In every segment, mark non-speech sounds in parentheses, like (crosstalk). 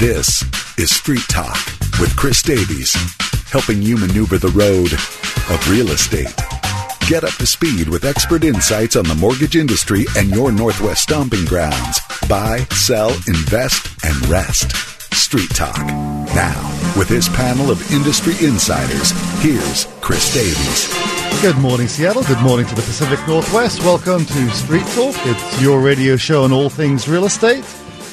This is Street Talk with Chris Davies, helping you maneuver the road of real estate. Get up to speed with expert insights on the mortgage industry and your Northwest stomping grounds. Buy, sell, invest, and rest. Street Talk. Now, with his panel of industry insiders, here's Chris Davies. Good morning, Seattle. Good morning to the Pacific Northwest. Welcome to Street Talk. It's your radio show on all things real estate.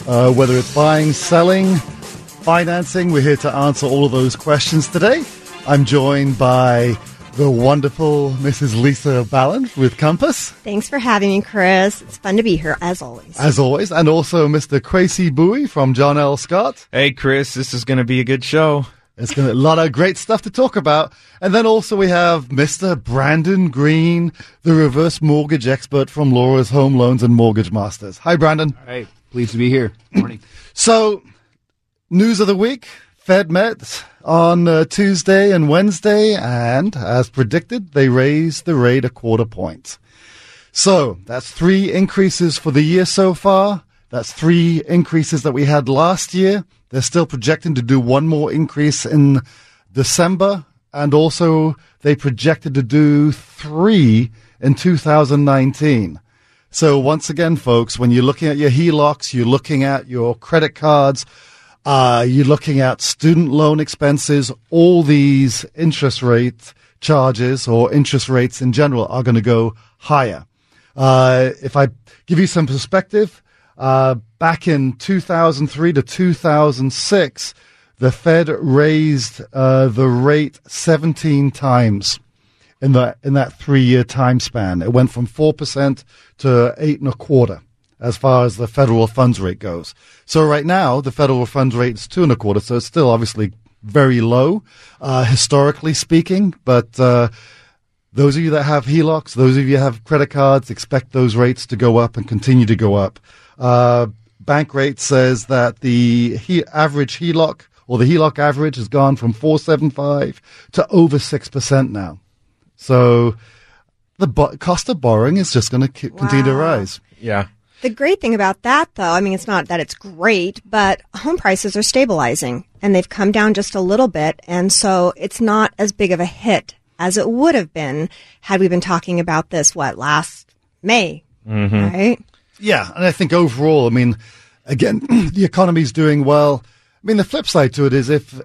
Uh, whether it's buying, selling, financing, we're here to answer all of those questions today. I'm joined by the wonderful Mrs. Lisa Ballant with Compass. Thanks for having me, Chris. It's fun to be here, as always. As always. And also Mr. Quasey Bowie from John L. Scott. Hey, Chris, this is going to be a good show. It's going to be a lot of great stuff to talk about. And then also we have Mr. Brandon Green, the reverse mortgage expert from Laura's Home Loans and Mortgage Masters. Hi, Brandon. Hey, pleased to be here. Morning. So, news of the week. Fed met on uh, Tuesday and Wednesday, and as predicted, they raised the rate a quarter point. So, that's three increases for the year so far. That's three increases that we had last year. They're still projecting to do one more increase in December, and also they projected to do three in 2019. So once again, folks, when you're looking at your HELOCs, you're looking at your credit cards, uh, you're looking at student loan expenses, all these interest rate charges or interest rates in general are going to go higher. Uh, if I give you some perspective, uh, back in 2003 to 2006, the Fed raised uh, the rate 17 times in that in that three year time span. It went from four percent to eight and a quarter as far as the federal funds rate goes. So right now, the federal funds rate is two and a quarter. So it's still obviously very low, uh, historically speaking. But uh, those of you that have HELOCs, those of you have credit cards, expect those rates to go up and continue to go up. Uh, bank rate says that the he- average HELOC or the HELOC average has gone from 475 to over 6% now. So the bo- cost of borrowing is just going to continue to rise. Yeah. The great thing about that, though, I mean, it's not that it's great, but home prices are stabilizing and they've come down just a little bit. And so it's not as big of a hit as it would have been had we been talking about this, what, last May, mm-hmm. right? Yeah, and I think overall, I mean, again, (clears throat) the economy's doing well. I mean, the flip side to it is if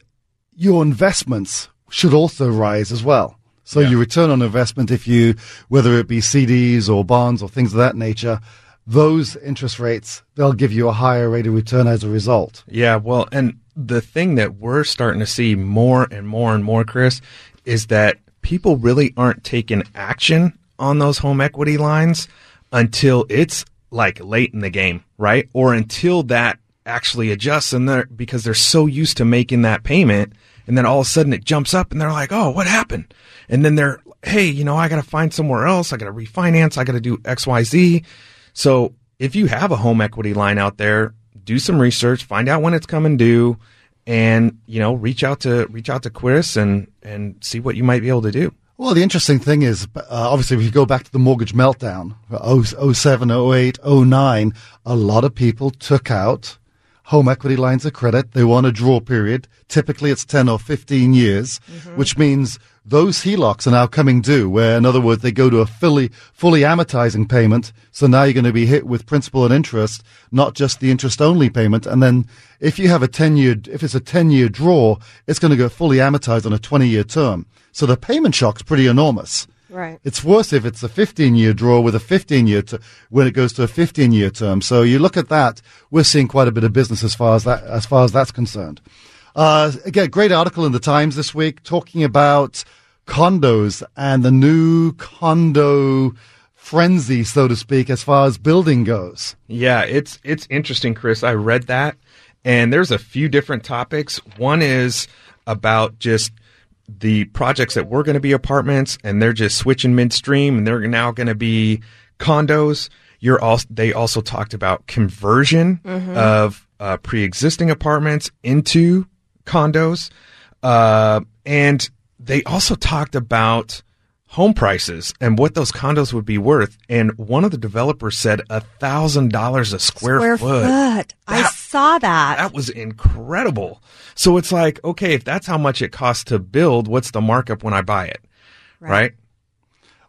your investments should also rise as well. So your return on investment, if you, whether it be CDs or bonds or things of that nature, those interest rates, they'll give you a higher rate of return as a result. Yeah. Well, and the thing that we're starting to see more and more and more, Chris, is that people really aren't taking action on those home equity lines until it's like late in the game, right? Or until that actually adjusts and they're because they're so used to making that payment and then all of a sudden it jumps up and they're like, "Oh, what happened?" And then they're, "Hey, you know, I got to find somewhere else. I got to refinance. I got to do XYZ." So, if you have a home equity line out there, do some research, find out when it's coming due and, you know, reach out to reach out to Chris and and see what you might be able to do. Well, the interesting thing is, uh, obviously, if you go back to the mortgage meltdown, oh, 07, 08, 09, a lot of people took out home equity lines of credit. They want a draw period. Typically, it's 10 or 15 years, mm-hmm. which means those HELOCs are now coming due, where, in other words, they go to a fully, fully amortizing payment. So now you're going to be hit with principal and interest, not just the interest only payment. And then if you have a 10 year, if it's a 10 year draw, it's going to go fully amortized on a 20 year term. So the payment shock's pretty enormous. Right. It's worse if it's a 15 year draw with a 15 year, t- when it goes to a 15 year term. So you look at that, we're seeing quite a bit of business as far as that, as far as that's concerned. Uh, again, great article in the Times this week talking about condos and the new condo frenzy, so to speak, as far as building goes. Yeah, it's it's interesting, Chris. I read that, and there's a few different topics. One is about just the projects that were going to be apartments, and they're just switching midstream, and they're now going to be condos. You're also they also talked about conversion of uh, pre-existing apartments into condos, uh, and they also talked about home prices and what those condos would be worth. And one of the developers said a thousand dollars a square, Square foot. foot. I That- saw that. That was incredible. So it's like, okay, if that's how much it costs to build, what's the markup when I buy it? Right. Right?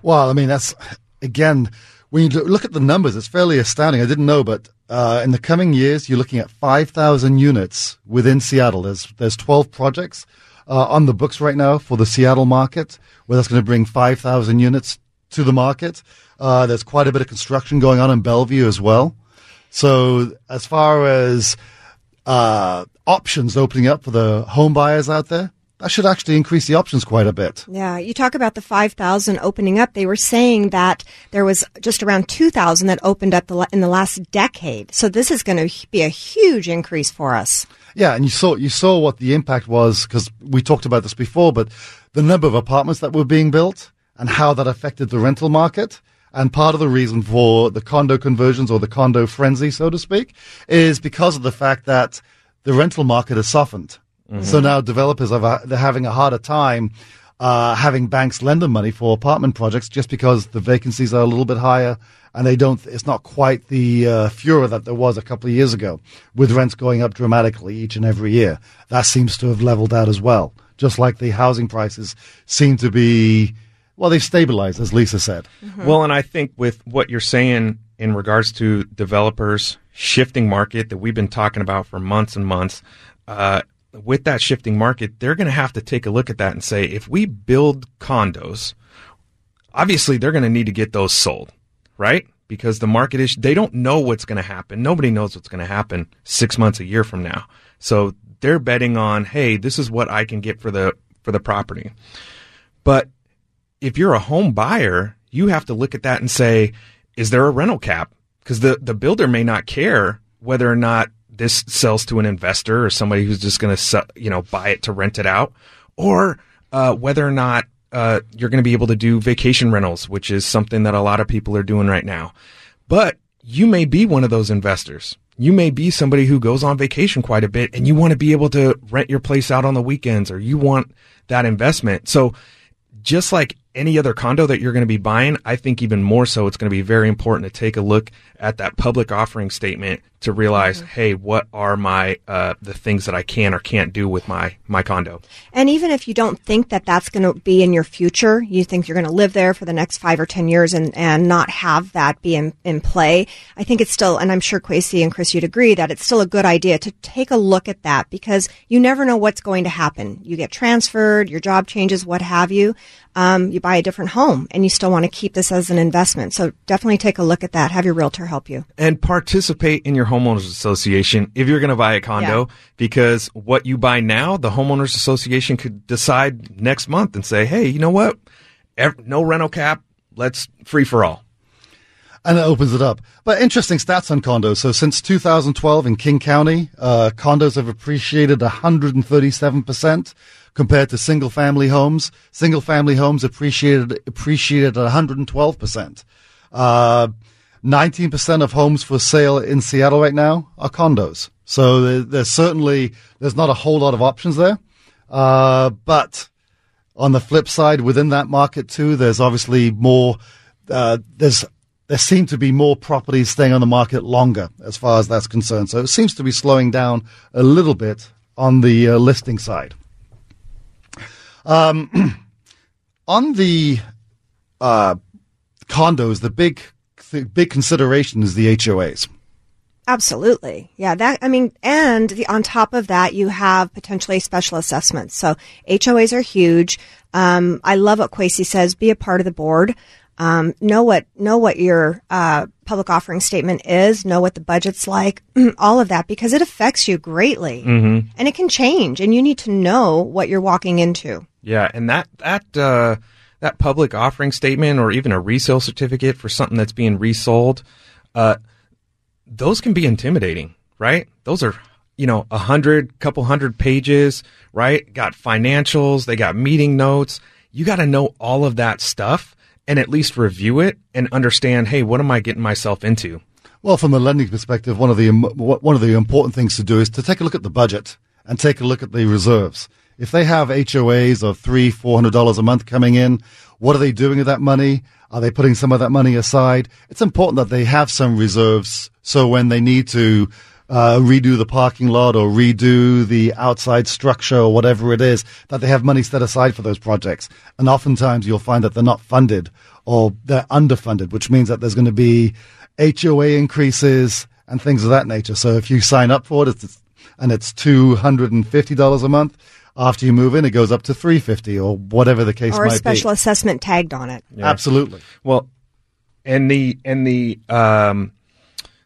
Well, I mean, that's again, when you look at the numbers, it's fairly astounding. I didn't know, but uh, in the coming years, you're looking at 5,000 units within Seattle. There's there's 12 projects uh, on the books right now for the Seattle market, where that's going to bring 5,000 units to the market. Uh, there's quite a bit of construction going on in Bellevue as well. So as far as uh, options opening up for the home buyers out there, that should actually increase the options quite a bit. Yeah, you talk about the 5,000 opening up. They were saying that there was just around 2,000 that opened up the, in the last decade. So this is going to be a huge increase for us. Yeah, and you saw you saw what the impact was because we talked about this before, but the number of apartments that were being built and how that affected the rental market. And part of the reason for the condo conversions or the condo frenzy, so to speak, is because of the fact that the rental market has softened. So now developers are they're having a harder time uh, having banks lend them money for apartment projects just because the vacancies are a little bit higher and they don't. It's not quite the uh, furor that there was a couple of years ago with rents going up dramatically each and every year. That seems to have leveled out as well. Just like the housing prices seem to be, well, they've stabilized, as Lisa said. Well, and I think with what you're saying in regards to developers shifting market that we've been talking about for months and months, uh, with that shifting market, they're going to have to take a look at that and say, if we build condos, obviously they're going to need to get those sold, right? Because the market is, they don't know what's going to happen. Nobody knows what's going to happen six months, a year from now. So they're betting on, hey, this is what I can get for the, for the property. But if you're a home buyer, you have to look at that and say, is there a rental cap? Because the, the builder may not care whether or not this sells to an investor or somebody who's just going to, you know, buy it to rent it out, or uh, whether or not uh, you're going to be able to do vacation rentals, which is something that a lot of people are doing right now. But you may be one of those investors. You may be somebody who goes on vacation quite a bit and you want to be able to rent your place out on the weekends or you want that investment. So just like any other condo that you're going to be buying, I think even more so, it's going to be very important to take a look at that public offering statement to realize, Mm-hmm. hey, what are my uh, the things that I can or can't do with my my condo? And even if you don't think that that's going to be in your future, you think you're going to live there for the next five or 10 years and, and not have that be in, in play, I think it's still, and I'm sure Quasey and Chris, you'd agree that it's still a good idea to take a look at that because you never know what's going to happen. You get transferred, your job changes, what have you. Um, you buy a different home and you still want to keep this as an investment. So definitely take a look at that. Have your realtor help you. and participate in your homeowners association if you're going to buy a condo Yeah. because what you buy now the homeowners association could decide next month and say hey you know what no rental cap let's free for all and it opens it up. But interesting stats on condos. So since 2012 in King County, uh, condos have appreciated 137% compared to single family homes. Single family homes appreciated appreciated at 112%. Uh, 19% of homes for sale in Seattle right now are condos. So there, there's certainly there's not a whole lot of options there. Uh, but on the flip side, within that market too, there's obviously more. Uh, there's there seem to be more properties staying on the market longer, as far as that's concerned. So it seems to be slowing down a little bit on the uh, listing side. Um, (clears throat) on the uh, condos, the big the big consideration is the HOAs. Absolutely. Yeah, that I mean and the, on top of that you have potentially special assessments. So HOAs are huge. Um, I love what Quasey says, be a part of the board. Um, know what know what your uh, public offering statement is, know what the budget's like, (clears throat) all of that because it affects you greatly. Mm-hmm. And it can change and you need to know what you're walking into. Yeah and that that uh that public offering statement or even a resale certificate for something that's being resold uh those can be intimidating right? Those are you know a hundred couple hundred pages right? Got financials they got meeting notes. You got to know all of that stuff and at least review it and understand hey what am i getting myself into? Well, from a lending perspective, one of the one of the important things to do is to take a look at the budget and take a look at the reserves. If they have HOAs of three, four hundred dollars a month coming in, what are they doing with that money? Are they putting some of that money aside? It's important that they have some reserves so when they need to uh, redo the parking lot or redo the outside structure or whatever it is, that they have money set aside for those projects. And oftentimes you'll find that they're not funded or they're underfunded, which means that there's going to be HOA increases and things of that nature. So if you sign up for it, it's, and it's $250 a month, after you move in, it goes up to 350 or whatever the case or a special be. assessment tagged on it. Absolutely. Well, and the and the um,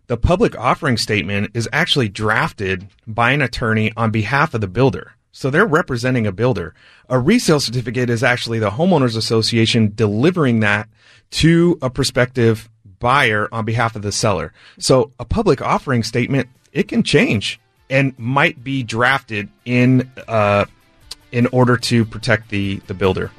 the public offering statement is actually drafted by an attorney on behalf of the builder. So they're representing a builder. A resale certificate is actually the homeowners association delivering that to a prospective buyer on behalf of the seller. So a public offering statement it can change and might be drafted in uh, in order to protect the the builder.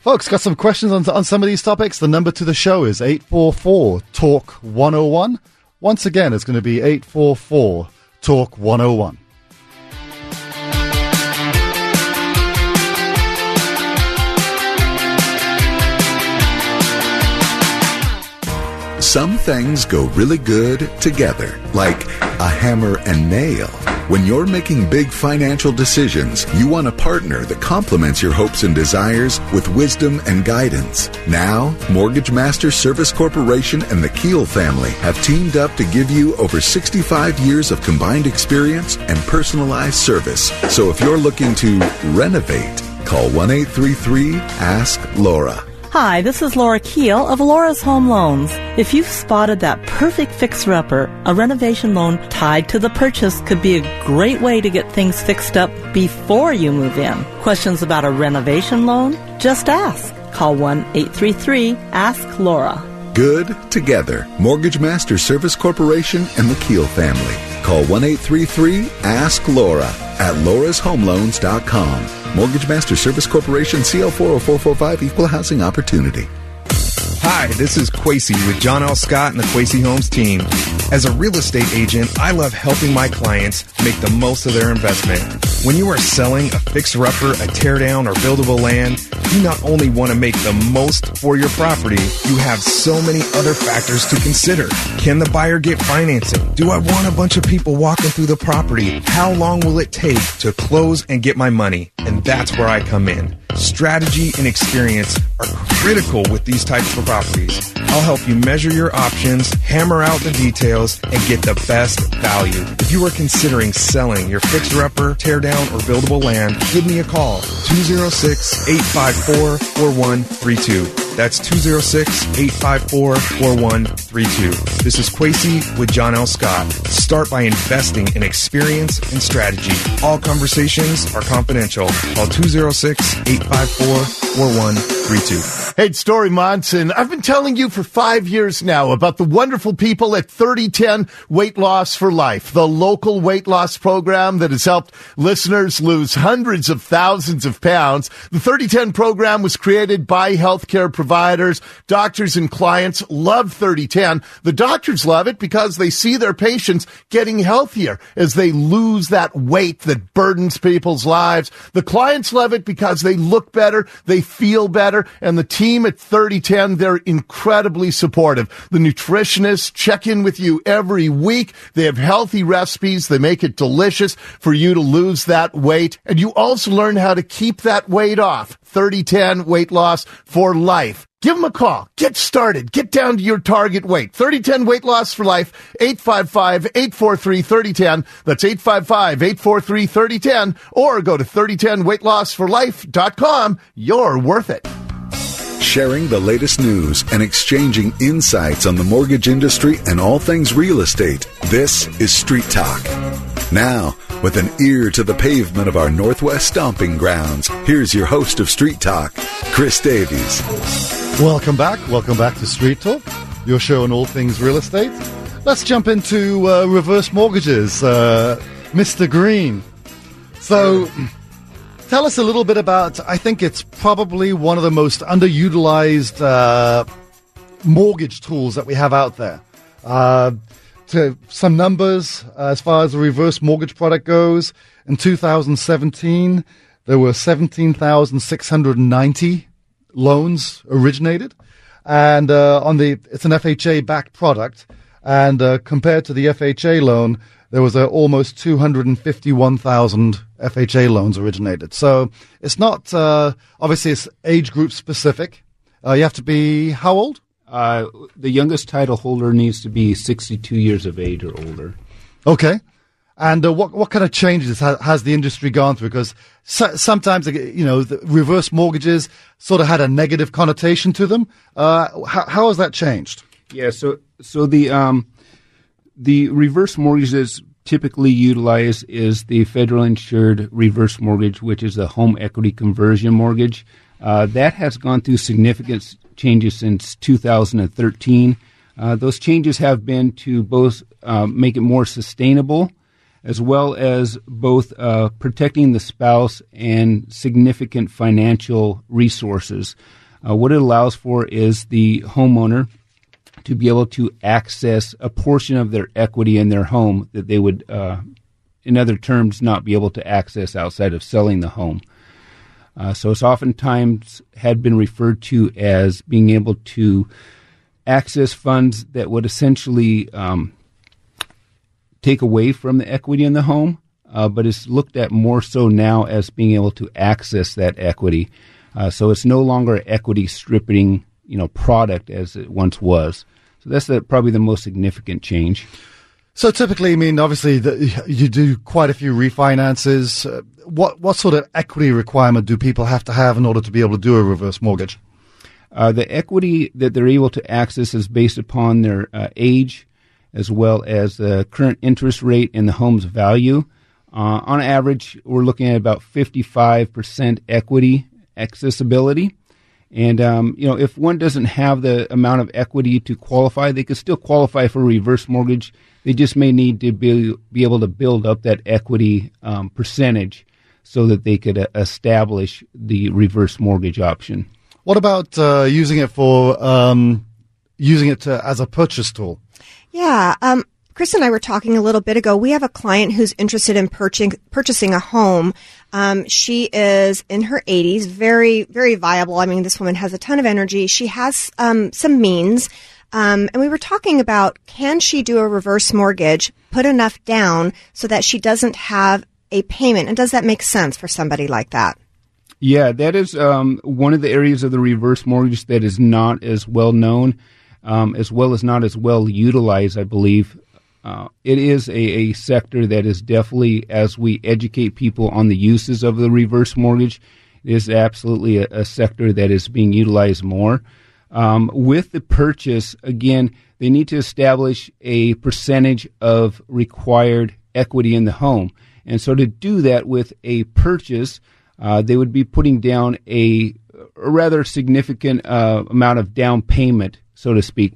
Folks, got some questions on, on some of these topics. The number to the show is 844 Talk 101. Once again, it's going to be 844 Talk 101. Some things go really good together, like a hammer and nail. When you're making big financial decisions, you want a partner that complements your hopes and desires with wisdom and guidance. Now, Mortgage Master Service Corporation and the Keel family have teamed up to give you over 65 years of combined experience and personalized service. So if you're looking to renovate, call 1 833 Ask Laura. Hi, this is Laura Keel of Laura's Home Loans. If you've spotted that perfect fixer-upper, a renovation loan tied to the purchase could be a great way to get things fixed up before you move in. Questions about a renovation loan? Just ask. Call 1-833-ASK-LAURA. Good together. Mortgage Master Service Corporation and the Keel family. Call 1 833 Ask Laura at laurashomeloans.com. Mortgage Master Service Corporation, CL 40445, Equal Housing Opportunity. Hi, this is Quasey with John L. Scott and the Quasey Homes team. As a real estate agent, I love helping my clients make the most of their investment. When you are selling a fixer-upper, a teardown, or buildable land, you not only want to make the most for your property, you have so many other factors to consider. Can the buyer get financing? Do I want a bunch of people walking through the property? How long will it take to close and get my money? And that's where I come in. Strategy and experience are critical with these types of properties. I'll help you measure your options, hammer out the details, and get the best value. If you are considering selling your fixer upper, tear down, or buildable land, give me a call 206 854 4132. That's 206 854 4132. This is Quasey with John L. Scott. Start by investing in experience and strategy. All conversations are confidential. Call 206 854 4132. Hey, Story Monson. I've been telling you for five years now about the wonderful people at 3010 Weight Loss for Life, the local weight loss program that has helped listeners lose hundreds of thousands of pounds. The 3010 program was created by healthcare providers. Providers, doctors and clients love 3010. The doctors love it because they see their patients getting healthier as they lose that weight that burdens people's lives. The clients love it because they look better, they feel better, and the team at 3010, they're incredibly supportive. The nutritionists check in with you every week. They have healthy recipes. They make it delicious for you to lose that weight. And you also learn how to keep that weight off. 3010 weight loss for life. Give them a call. Get started. Get down to your target weight. 3010 weight loss for life. 855-843-3010. That's 855-843-3010. Or go to 3010weightlossforlife.com. You're worth it. Sharing the latest news and exchanging insights on the mortgage industry and all things real estate. This is Street Talk. Now, with an ear to the pavement of our Northwest stomping grounds, here's your host of Street Talk, Chris Davies. Welcome back. Welcome back to Street Talk, your show on all things real estate. Let's jump into uh, reverse mortgages. Uh, Mr. Green. So, tell us a little bit about, I think it's probably one of the most underutilized uh, mortgage tools that we have out there. To some numbers uh, as far as the reverse mortgage product goes, in 2017, there were 17,690 loans originated. And uh, on the, it's an FHA backed product. And uh, compared to the FHA loan, there was uh, almost 251,000 FHA loans originated. So it's not, uh, obviously, it's age group specific. Uh, you have to be how old? Uh, the youngest title holder needs to be 62 years of age or older. Okay. And uh, what what kind of changes ha- has the industry gone through? Because so- sometimes you know the reverse mortgages sort of had a negative connotation to them. Uh, how, how has that changed? Yeah, so so the um, the reverse mortgages typically utilized is the federal insured reverse mortgage, which is a home equity conversion mortgage. Uh, that has gone through significant changes since 2013. Uh, those changes have been to both uh, make it more sustainable as well as both uh, protecting the spouse and significant financial resources. Uh, what it allows for is the homeowner to be able to access a portion of their equity in their home that they would, uh, in other terms, not be able to access outside of selling the home. Uh, so it's oftentimes had been referred to as being able to access funds that would essentially um, take away from the equity in the home, uh, but it's looked at more so now as being able to access that equity. Uh, so it's no longer equity stripping, you know, product as it once was. So that's the, probably the most significant change. So typically, I mean, obviously, the, you do quite a few refinances. Uh, what what sort of equity requirement do people have to have in order to be able to do a reverse mortgage? Uh, the equity that they're able to access is based upon their uh, age, as well as the current interest rate and the home's value. Uh, on average, we're looking at about 55% equity accessibility. And, um, you know, if one doesn't have the amount of equity to qualify, they could still qualify for a reverse mortgage. They just may need to be, be able to build up that equity um, percentage so that they could uh, establish the reverse mortgage option. What about uh, using it for um, using it to, as a purchase tool? Yeah. Um, Chris and I were talking a little bit ago. We have a client who's interested in purchasing purchasing a home. Um, she is in her 80s, very very viable. I mean, this woman has a ton of energy. She has um, some means, um, and we were talking about can she do a reverse mortgage, put enough down so that she doesn't have a payment, and does that make sense for somebody like that? Yeah, that is um, one of the areas of the reverse mortgage that is not as well known um, as well as not as well utilized, I believe. Uh, it is a, a sector that is definitely, as we educate people on the uses of the reverse mortgage, is absolutely a, a sector that is being utilized more. Um, with the purchase, again, they need to establish a percentage of required equity in the home. And so to do that with a purchase, uh, they would be putting down a, a rather significant uh, amount of down payment so to speak.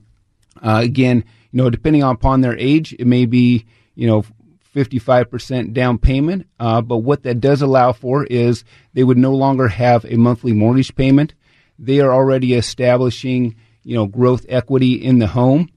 Uh, again, you know, depending upon their age, it may be, you know, 55% down payment. Uh, but what that does allow for is they would no longer have a monthly mortgage payment. They are already establishing, you know, growth equity in the home.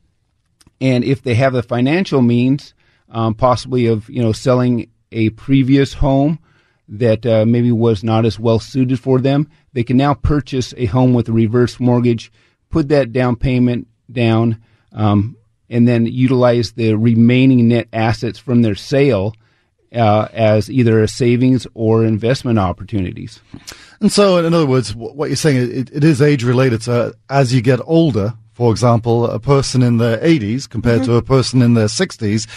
And if they have the financial means, um, possibly of, you know, selling a previous home that uh, maybe was not as well suited for them, they can now purchase a home with a reverse mortgage put that down payment down, um, and then utilize the remaining net assets from their sale uh, as either a savings or investment opportunities. And so, in other words, what you're saying it, it is age related. So, as you get older, for example, a person in their 80s compared mm-hmm. to a person in their 60s,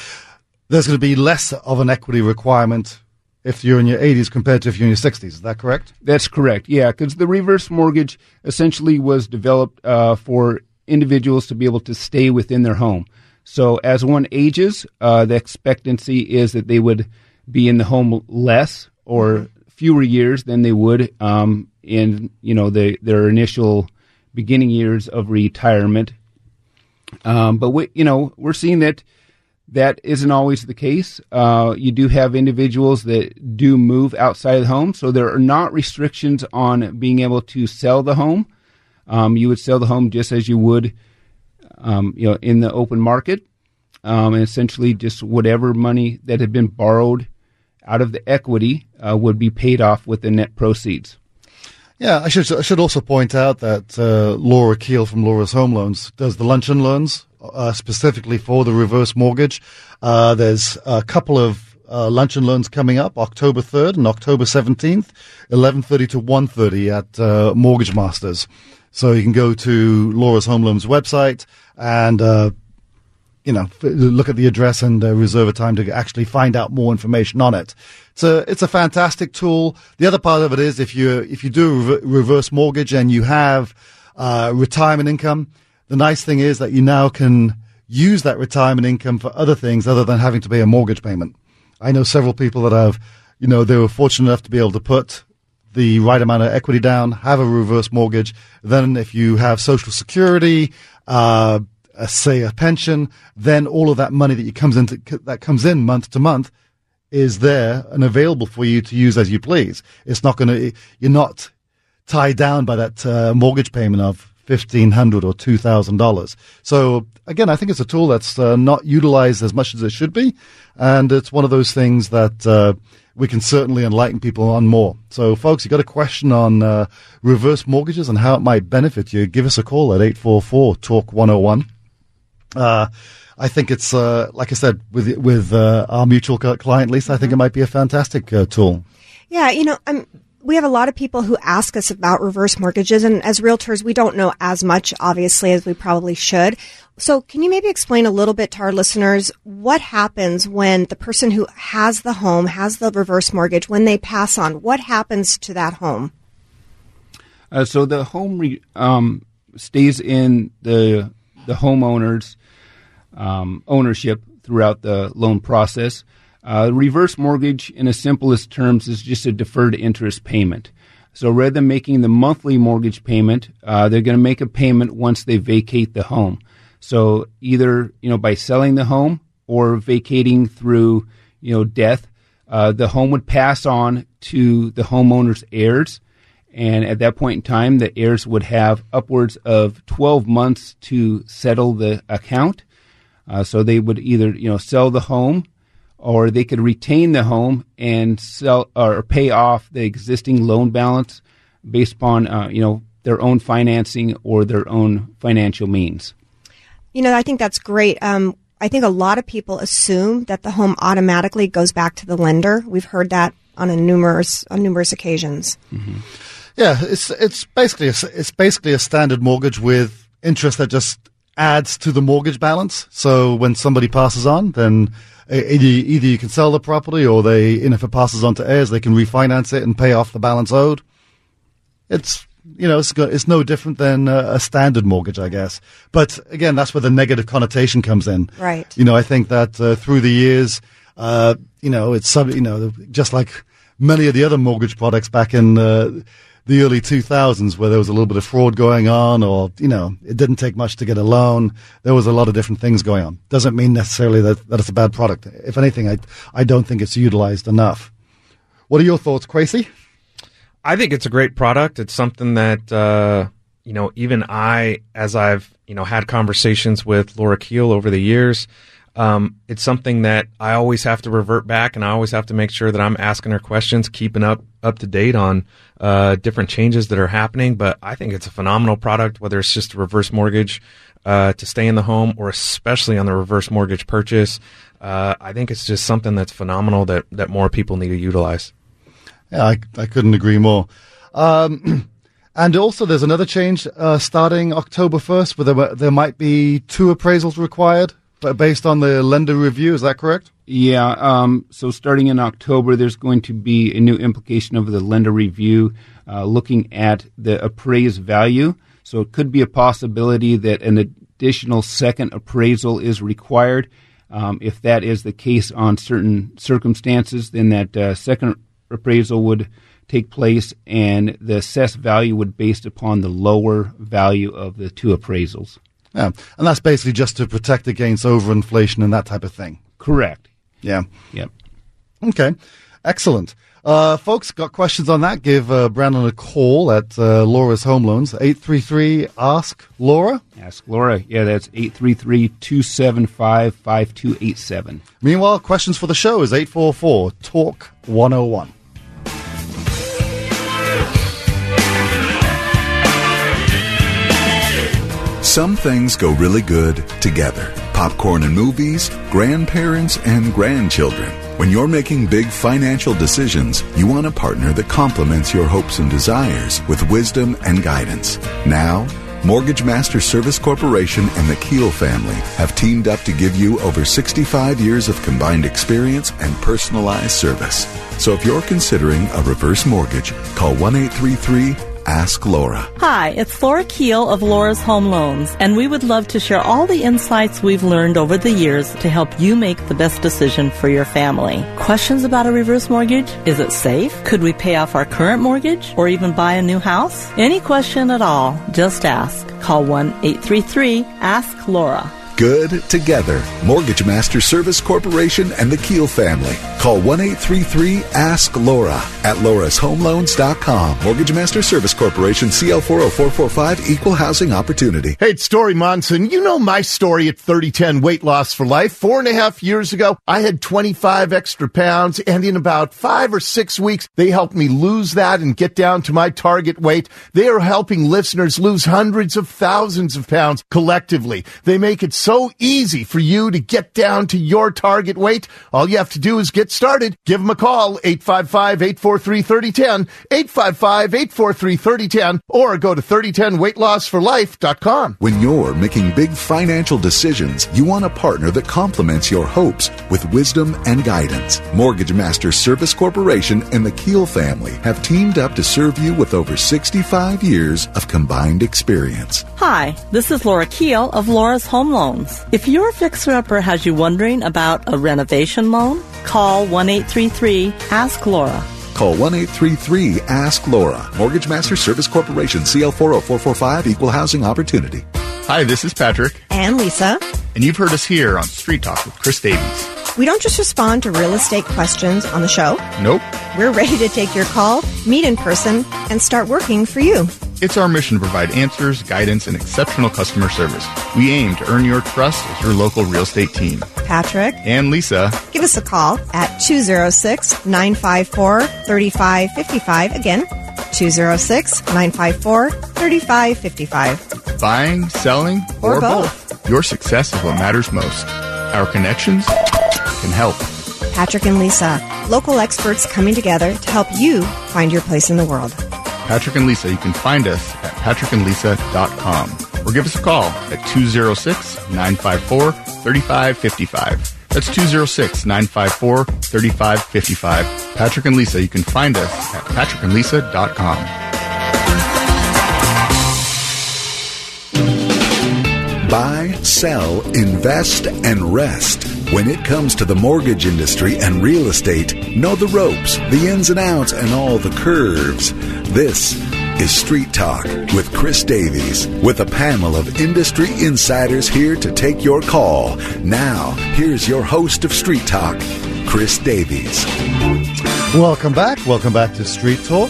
there's going to be less of an equity requirement if you're in your 80s compared to if you're in your 60s. Is that correct? That's correct. Yeah, because the reverse mortgage essentially was developed uh, for individuals to be able to stay within their home. So as one ages, uh, the expectancy is that they would be in the home less or fewer years than they would um, in you know the, their initial beginning years of retirement. Um, but we, you know, we're seeing that that isn't always the case. Uh, you do have individuals that do move outside of the home, so there are not restrictions on being able to sell the home. Um, you would sell the home just as you would, um, you know, in the open market, um, and essentially just whatever money that had been borrowed out of the equity uh, would be paid off with the net proceeds. Yeah, I should I should also point out that uh, Laura Keel from Laura's Home Loans does the luncheon loans uh, specifically for the reverse mortgage. Uh, there's a couple of uh, lunch and learns coming up October 3rd and October 17th, 11:30 to 1:30 at uh, Mortgage Masters. So you can go to Laura's Home Loans website and uh, you know f- look at the address and uh, reserve a time to actually find out more information on it. A it's a fantastic tool. The other part of it is if you if you do re- reverse mortgage and you have uh, retirement income, the nice thing is that you now can use that retirement income for other things other than having to pay a mortgage payment. I know several people that have, you know, they were fortunate enough to be able to put the right amount of equity down, have a reverse mortgage. Then, if you have Social Security, uh, a, say a pension, then all of that money that comes into that comes in month to month is there and available for you to use as you please. It's not going to. You're not tied down by that uh, mortgage payment of fifteen hundred or two thousand dollars. So again, I think it's a tool that's uh, not utilized as much as it should be, and it's one of those things that uh, we can certainly enlighten people on more. So, folks, you got a question on uh, reverse mortgages and how it might benefit you? Give us a call at eight four four talk one hundred one. Uh, I think it's uh, like I said with with uh, our mutual client Lisa. I think it might be a fantastic uh, tool. Yeah, you know, I'm we have a lot of people who ask us about reverse mortgages, and as realtors, we don't know as much, obviously, as we probably should. So, can you maybe explain a little bit to our listeners what happens when the person who has the home, has the reverse mortgage, when they pass on? What happens to that home? Uh, so, the home re- um, stays in the the homeowner's um, ownership throughout the loan process. Uh, reverse mortgage, in the simplest terms, is just a deferred interest payment. So rather than making the monthly mortgage payment, uh, they're going to make a payment once they vacate the home. So either you know by selling the home or vacating through you know death, uh, the home would pass on to the homeowner's heirs, and at that point in time, the heirs would have upwards of 12 months to settle the account. Uh, so they would either you know sell the home or they could retain the home and sell or pay off the existing loan balance based upon uh, you know their own financing or their own financial means. You know, I think that's great. Um, I think a lot of people assume that the home automatically goes back to the lender. We've heard that on a numerous on numerous occasions. Mm-hmm. Yeah, it's it's basically a, it's basically a standard mortgage with interest that just adds to the mortgage balance. So when somebody passes on, then either, either you can sell the property or they, and if it passes on to heirs, they can refinance it and pay off the balance owed. It's, you know, it's, it's no different than a, a standard mortgage, I guess. But again, that's where the negative connotation comes in. Right. You know, I think that uh, through the years, uh, you know, it's, you know, just like many of the other mortgage products back in, uh, the early 2000s where there was a little bit of fraud going on or, you know, it didn't take much to get a loan. There was a lot of different things going on. Doesn't mean necessarily that, that it's a bad product. If anything, I, I don't think it's utilized enough. What are your thoughts, Quasey? I think it's a great product. It's something that, uh, you know, even I, as I've, you know, had conversations with Laura Keel over the years, um, it's something that I always have to revert back, and I always have to make sure that I'm asking her questions, keeping up up to date on uh, different changes that are happening. But I think it's a phenomenal product, whether it's just a reverse mortgage uh, to stay in the home, or especially on the reverse mortgage purchase. Uh, I think it's just something that's phenomenal that that more people need to utilize. Yeah, I, I couldn't agree more. Um, (clears throat) and also, there's another change uh, starting October 1st, where there, there might be two appraisals required based on the lender review. Is that correct? Yeah. Um, so starting in October, there's going to be a new implication of the lender review uh, looking at the appraised value. So it could be a possibility that an additional second appraisal is required. Um, if that is the case on certain circumstances, then that uh, second appraisal would take place and the assessed value would based upon the lower value of the two appraisals. Yeah, and that's basically just to protect against overinflation and that type of thing. Correct. Yeah. Yep. Okay. Excellent. Uh, folks, got questions on that? Give uh, Brandon a call at uh, Laura's Home Loans, 833 Ask Laura. Ask Laura. Yeah, that's 833 275 5287. Meanwhile, questions for the show is 844 Talk 101. Some things go really good together. Popcorn and movies, grandparents and grandchildren. When you're making big financial decisions, you want a partner that complements your hopes and desires with wisdom and guidance. Now, Mortgage Master Service Corporation and the Keel family have teamed up to give you over 65 years of combined experience and personalized service. So if you're considering a reverse mortgage, call 1 833 Ask Laura. Hi, it's Laura Keel of Laura's Home Loans, and we would love to share all the insights we've learned over the years to help you make the best decision for your family. Questions about a reverse mortgage? Is it safe? Could we pay off our current mortgage or even buy a new house? Any question at all, just ask. Call 1 833 Ask Laura. Good together. Mortgage Master Service Corporation and the Keel family. Call 1 833 Ask Laura at laurashomeloans.com. Mortgage Master Service Corporation, CL 40445, Equal Housing Opportunity. Hey, it's Story Monson. You know my story at 3010 Weight Loss for Life. Four and a half years ago, I had 25 extra pounds, and in about five or six weeks, they helped me lose that and get down to my target weight. They are helping listeners lose hundreds of thousands of pounds collectively. They make it so easy for you to get down to your target weight. All you have to do is get started. Give them a call, 855-843-3010, 855-843-3010, or go to 3010weightlossforlife.com. When you're making big financial decisions, you want a partner that complements your hopes with wisdom and guidance. Mortgage Master Service Corporation and the Keel family have teamed up to serve you with over 65 years of combined experience. Hi, this is Laura Keel of Laura's Home Loans. If your fixer-upper has you wondering about a renovation loan, call 1-833 Ask Laura. Call 1 833 Ask Laura. Mortgage Master Service Corporation, CL 40445, Equal Housing Opportunity. Hi, this is Patrick, And Lisa, and you've heard us here on Street Talk with Chris Davies. we don't just respond to real estate questions on the show. Nope. We're ready to take your call, meet in person, and start working for you. It's our mission to provide answers, guidance, and exceptional customer service. We aim to earn your trust as your local real estate team. Patrick, And Lisa, give us a call at 206 954 3555. Again, 206 954 3555. buying, selling, Or both. Your success is what matters most. Our connections can help. Patrick and Lisa, local experts coming together to help you find your place in the world. Patrick and Lisa, you can find us at patrickandlisa.com or give us a call at 206 954 3555. That's 206 954 3555. Patrick and Lisa, you can find us at patrickandlisa.com. Buy, sell, invest, and rest. When it comes to the mortgage industry and real estate, know the ropes, the ins and outs, and all the curves. This is Street Talk with Chris Davies, with a panel of industry insiders here to take your call. Now, here's your host of Street Talk, Chris Davies. Welcome back. Welcome back to Street Talk.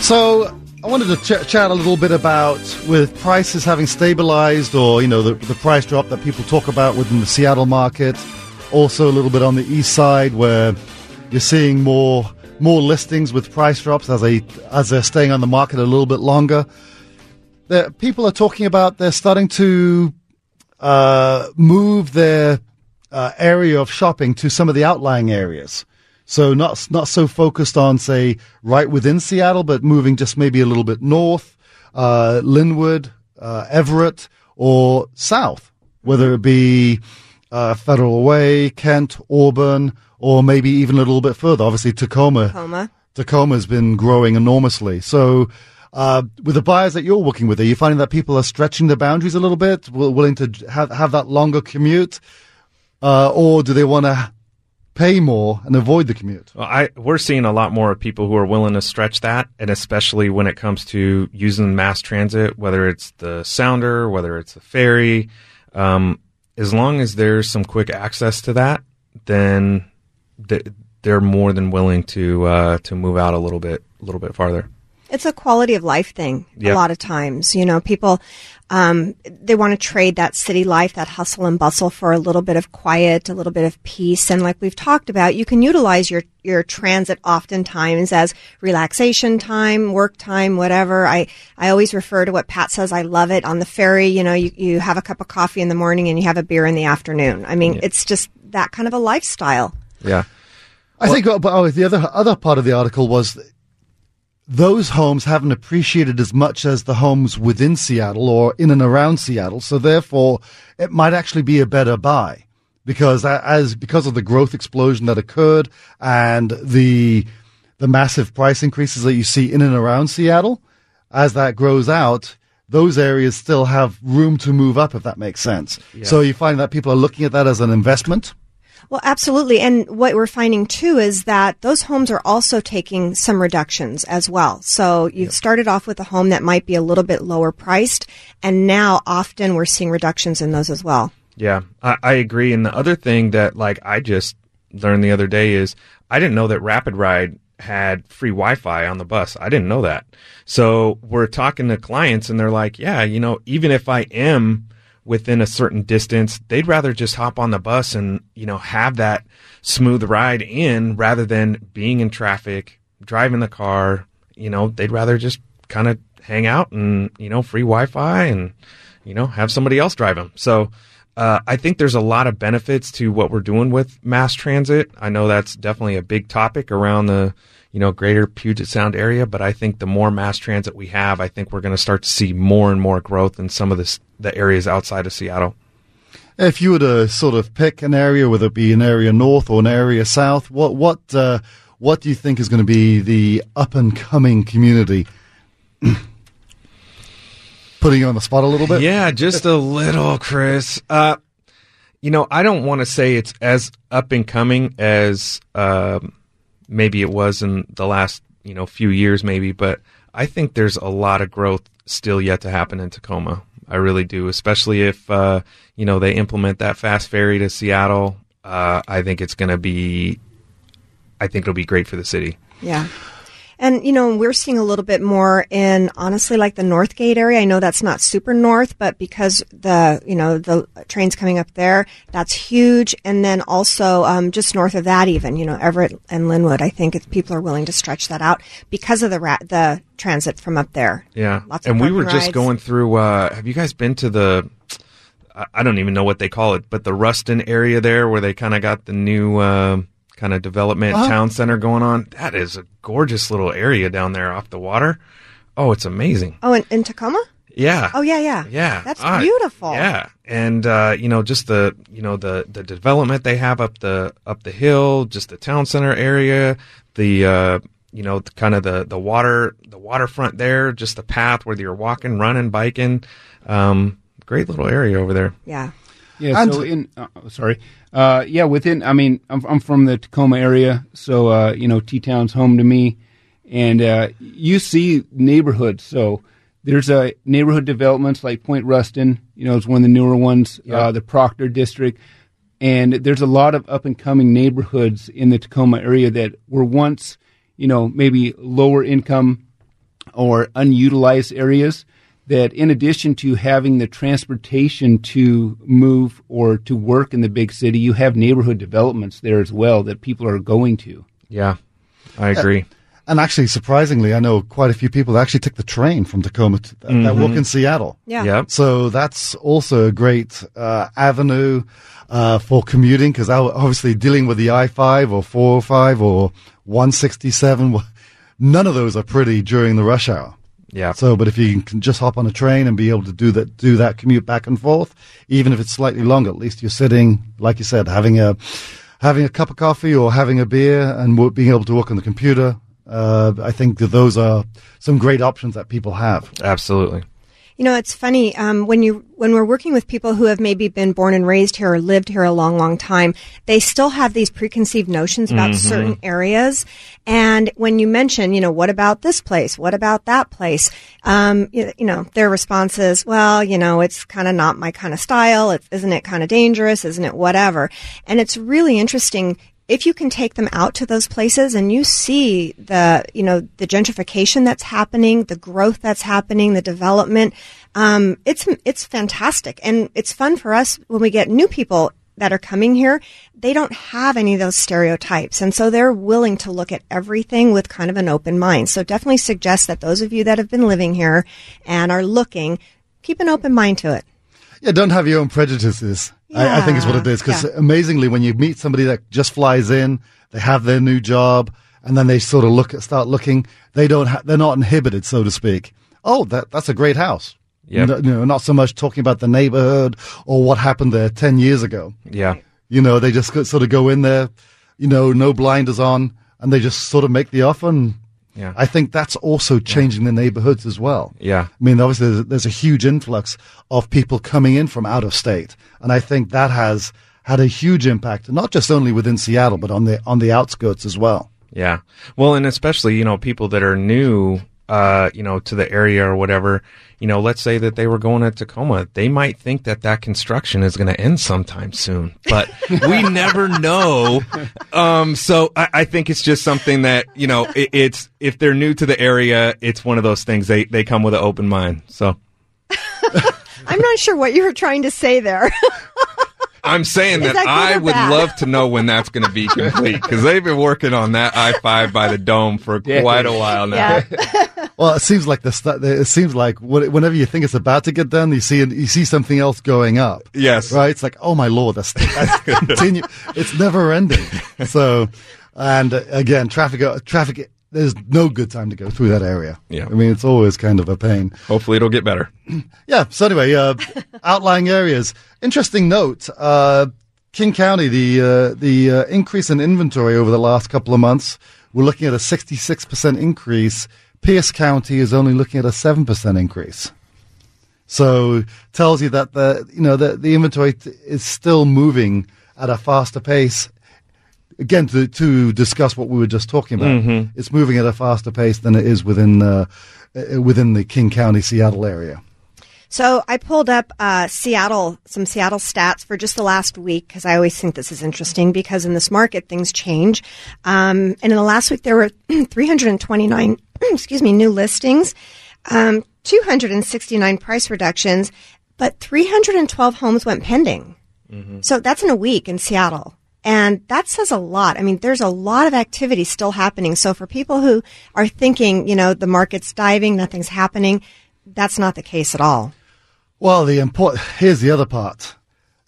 So, I wanted to ch- chat a little bit about with prices having stabilized or, you know, the, the price drop that people talk about within the Seattle market. Also, a little bit on the east side where you're seeing more more listings with price drops as they as they're staying on the market a little bit longer. The, people are talking about they're starting to uh, move their uh, area of shopping to some of the outlying areas. So not not so focused on say right within Seattle, but moving just maybe a little bit north, uh, Lynnwood, uh, Everett, or south, whether it be uh, Federal Way, Kent, Auburn, or maybe even a little bit further. Obviously, Tacoma. Tacoma. Tacoma's been growing enormously. So, uh, with the buyers that you're working with, are you finding that people are stretching the boundaries a little bit, willing to have have that longer commute, uh, or do they want to pay more and avoid the commute? Well, I we're seeing a lot more of people who are willing to stretch that, and especially when it comes to using mass transit, whether it's the Sounder, whether it's the ferry, um, as long as there's some quick access to that, then th- they're more than willing to uh, to move out a little bit, a little bit farther. It's a quality of life thing Yep. a lot of times. You know, people, um, they want to trade that city life, that hustle and bustle for a little bit of quiet, a little bit of peace. And like we've talked about, you can utilize your, your transit oftentimes as relaxation time, work time, whatever. I, I always refer to what Pat says. I love it on the ferry. You know, you, you have a cup of coffee in the morning and you have a beer in the afternoon. I mean, it's just that kind of a lifestyle. Yeah. I think uh, but, oh, the other other part of the article was those homes haven't appreciated as much as the homes within Seattle or in and around Seattle. So therefore, it might actually be a better buy because as because of the growth explosion that occurred and the the massive price increases that you see in and around Seattle, as that grows out. Those areas still have room to move up, if that makes sense. So you find that people are looking at that as an investment. Well, absolutely. And what we're finding too is that those homes are also taking some reductions as well. So you've started off with a home that might be a little bit lower priced, and now often we're seeing reductions in those as well. Yeah, I, I agree. And the other thing that like I just learned the other day is I didn't know that RapidRide had free Wi-Fi on the bus. I didn't know that. So we're talking to clients and they're like, yeah, you know, even if I am within a certain distance, they'd rather just hop on the bus and, you know, have that smooth ride in rather than being in traffic, driving the car, you know, they'd rather just kind of hang out and, you know, free Wi-Fi and, you know, have somebody else drive them. So, uh, I think there's a lot of benefits to what we're doing with mass transit. I know that's definitely a big topic around the, you know, greater Puget Sound area, but I think the more mass transit we have, I think we're going to start to see more and more growth in some of this, the areas outside of Seattle. If you were to sort of pick an area, whether it be an area north or an area south, what what uh, what do you think is going to be the up and coming community? (clears throat) Putting you on the spot a little bit. Yeah, just a little, Chris. Uh, you know, I don't want to say it's as up and coming as um, maybe it was in the last you know few years, maybe, but I think there's a lot of growth still yet to happen in Tacoma. I really do, especially if uh, you know they implement that fast ferry to Seattle. Uh, I think it's going to be, I think it'll be great for the city. Yeah. And, you know, we're seeing a little bit more in honestly like the Northgate area. I know that's not super north, but because the, you know, the trains coming up there, that's huge. And then also, um, just north of that even, you know, Everett and Lynnwood, I think people are willing to stretch that out because of the ra- the transit from up there. Yeah, Lots of and we were just going through. Uh, have you guys been to the? I- I don't even know what they call it, but the Ruston area there, where they kind of got the new uh, kind of development Uh-huh. town center going on. That is a gorgeous little area down there off the water. Oh, it's amazing. Oh, in, in Tacoma? Yeah. Oh, yeah, yeah. Yeah, That's Ah, beautiful. Yeah, and uh, you know, just the you know the the development they have up the up the hill, just the town center area, the uh, you know kind of the the water the waterfront there, just the path where you're walking, running, biking. Um, great little area over there. Yeah. Yeah. And- so in uh, sorry, uh, yeah, within. I mean, I'm, I'm from the Tacoma area, so uh, you know, T Town's home to me, and uh, you see neighborhoods. So there's uh, neighborhood developments like Point Ruston. You know, it's one of the newer ones. Uh, the Proctor District, and there's a lot of up and coming neighborhoods in the Tacoma area that were once, you know, maybe lower income or unutilized areas that in addition to having the transportation to move or to work in the big city, you have neighborhood developments there as well that people are going to. Yeah, I agree. And actually, surprisingly, I know quite a few people that actually took the train from Tacoma to, that, that work in Seattle. Yeah. Yep. So that's also a great uh, avenue uh, for commuting because obviously dealing with the I 5 or 405 or 167, (laughs) none of those are pretty during the rush hour. Yeah. So, but if you can just hop on a train and be able to do that, do that commute back and forth, even if it's slightly longer, at least you're sitting, like you said, having a having a cup of coffee or having a beer and being able to work on the computer. Uh, I think that those are some great options that people have. Absolutely. You know, it's funny um, when you when we're working with people who have maybe been born and raised here or lived here a long, long time. They still have these preconceived notions about certain areas, and when you mention, you know, what about this place? What about that place? Um, you, you know, their response is, well, you know, it's kind of not my kind of style. It's, isn't it kind of dangerous? Isn't it whatever? And it's really interesting if you can take them out to those places and you see the, you know, the gentrification that's happening, the growth that's happening, the development, um, it's, it's fantastic. And it's fun for us when we get new people that are coming here. They don't have any of those stereotypes. And so they're willing to look at everything with kind of an open mind. So definitely suggest that those of you that have been living here and are looking, keep an open mind to it. Yeah, don't have your own prejudices. I, I think is what it is. Because Yeah. amazingly, when you meet somebody that just flies in, they have their new job, and then they sort of look at, start looking. They don't. Ha- they're not inhibited, so to speak. Oh, that that's a great house. Yep. No- You know, not so much talking about the neighborhood or what happened there ten years ago. Yeah. You know, they just sort of go in there, you know, no blinders on, and they just sort of make the offer. And Yeah. I think that's also changing the neighborhoods as well. Yeah. I mean, obviously, there's, there's a huge influx of people coming in from out of state, and I think that has had a huge impact, not just only within Seattle, but on the on the outskirts as well. Yeah. Well, and especially, you know, people that are new, uh, you know, to the area or whatever, you know, let's say that they were going to Tacoma. They might think that that construction is going to end sometime soon, but we (laughs) never know. Um, so I, I think it's just something that, you know, it, it's, if they're new to the area, it's one of those things. They, they come with an open mind. So (laughs) I'm not sure what you were trying to say there. (laughs) I'm saying that, that I would bad? love to know when that's going to be (laughs) complete because they've been working on that I five by the dome for quite a while now. (laughs) Well, it seems like the st- it seems like whenever you think it's about to get done, you see you see something else going up. Yes. right. It's like, oh my lord, that's, (laughs) that's continue. It's never ending. So, and uh, again, traffic uh, traffic. There's no good time to go through that area. Yeah. I mean, it's always kind of a pain. Hopefully it'll get better. (clears throat) Yeah. So anyway, uh, (laughs) outlying areas. Interesting note. Uh, King County, the uh, the uh, increase in inventory over the last couple of months, we're looking at a 66% increase. Pierce County is only looking at a 7% increase. So tells you that the you know the the inventory t- is still moving at a faster pace. Again, to to discuss what we were just talking about, it's moving at a faster pace than it is within uh, uh, within the King County, Seattle area. So I pulled up uh, Seattle, some Seattle stats for just the last week because I always think this is interesting because in this market things change. Um, and in the last week there were (clears throat) 329, (clears throat) excuse me, new listings, um, 269 price reductions, but 312 homes went pending. So that's in a week in Seattle. And that says a lot. I mean, there's a lot of activity still happening. So for people who are thinking, you know, the market's diving, nothing's happening, that's not the case at all. Well, the import here's the other part.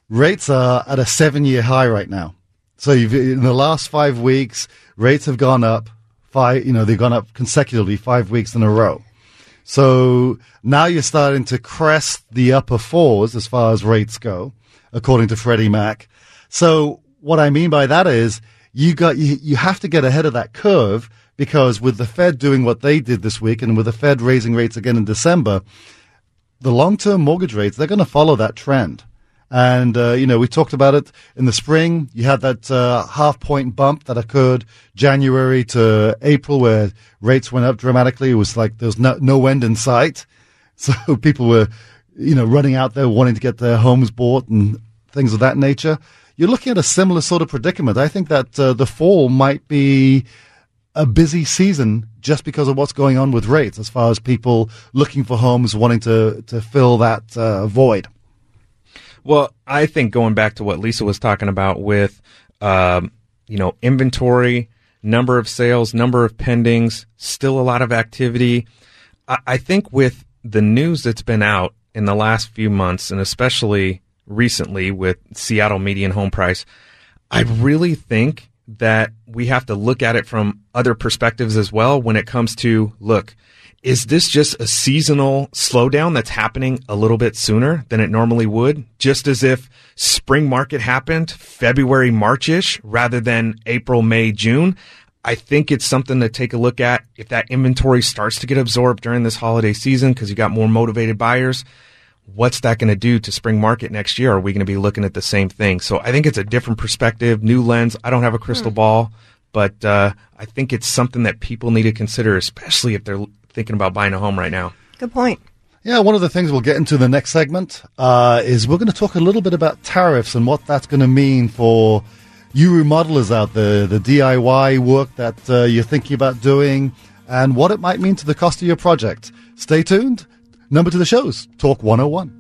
Rates are at a seven-year high right now. So in the last five weeks, rates have gone up five. You know, they've gone up consecutively five weeks in a row. So now you're starting to crest the upper fours as far as rates go, according to Freddie Mac. So what I mean by that is you got you, you have to get ahead of that curve because with the Fed doing what they did this week and with the Fed raising rates again in December, the long-term mortgage rates they're going to follow that trend. And uh, you know, we talked about it in the spring. You had that uh, half-point bump that occurred January to April, where rates went up dramatically. It was like there's no, no end in sight. (laughs) So people were, you know, running out there wanting to get their homes bought and things of that nature. You're looking at a similar sort of predicament. I think that uh, the fall might be a busy season just because of what's going on with rates, as far as people looking for homes, wanting to to fill that uh, void. Well, I think going back to what Lisa was talking about with, um, you know, inventory, number of sales, number of pendings, still a lot of activity. I, I think with the news that's been out in the last few months, and especially recently with Seattle median home price, I really think that we have to look at it from other perspectives as well when it comes to look, is this just a seasonal slowdown that's happening a little bit sooner than it normally would? Just as if spring market happened February, Marchish rather than April, May, June. I think it's something to take a look at if that inventory starts to get absorbed during this holiday season because you got more motivated buyers what's that going to do to spring market next year? Are we going to be looking at the same thing? So I think it's a different perspective, new lens. I don't have a crystal ball, but uh, I think it's something that people need to consider, especially if they're thinking about buying a home right now. Good point. Yeah, one of the things we'll get into the next segment uh, is we're going to talk a little bit about tariffs and what that's going to mean for you remodelers out there, the DIY work that uh, you're thinking about doing, and what it might mean to the cost of your project. Stay tuned. Number to the shows, Talk 101.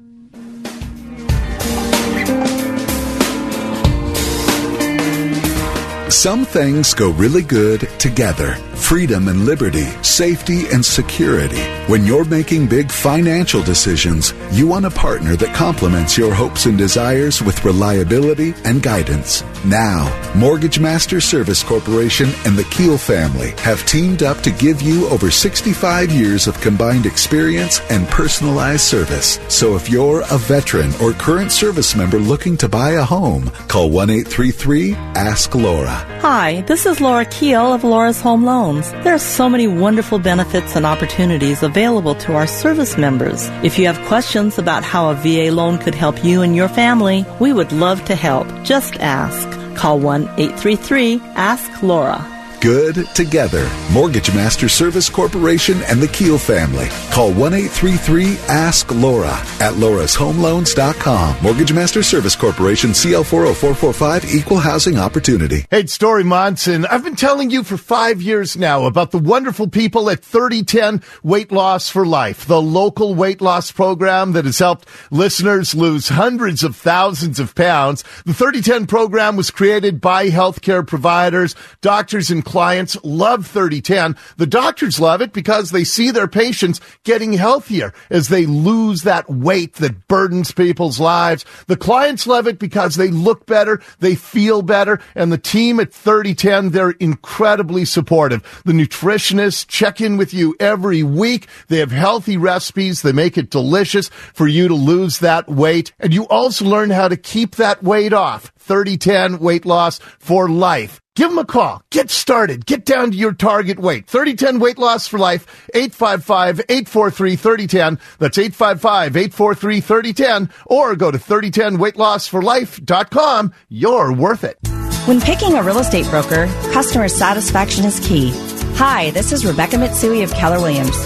Some things go really good together. Freedom and liberty, safety and security. When you're making big financial decisions, you want a partner that complements your hopes and desires with reliability and guidance. Now, Mortgage Master Service Corporation and the Keel family have teamed up to give you over 65 years of combined experience and personalized service. So if you're a veteran or current service member looking to buy a home, call 1 833 Ask Laura. Hi, this is Laura Keel of Laura's Home Loans. There are so many wonderful benefits and opportunities available to our service members. If you have questions about how a VA loan could help you and your family, we would love to help. Just ask. Call 1 833 Ask Laura. Good together. Mortgage Master Service Corporation and the Keel family. Call 1 833 Ask Laura at laurashomeloans.com. Mortgage Master Service Corporation, CL 40445, Equal Housing Opportunity. Hey, Dori Monson. I've been telling you for five years now about the wonderful people at 3010 Weight Loss for Life, the local weight loss program that has helped listeners lose hundreds of thousands of pounds. The 3010 program was created by healthcare providers, doctors, and clients love 3010. The doctors love it because they see their patients getting healthier as they lose that weight that burdens people's lives. The clients love it because they look better, they feel better, and the team at 3010, they're incredibly supportive. The nutritionists check in with you every week. They have healthy recipes. They make it delicious for you to lose that weight. And you also learn how to keep that weight off. 3010 weight loss for life. Give them a call. Get started. Get down to your target weight. 3010 weight loss for life. 855-843-3010. That's 855-843-3010. Or go to 3010weightlossforlife.com. You're worth it. When picking a real estate broker, customer satisfaction is key. Hi, this is Rebecca Mitsui of Keller Williams.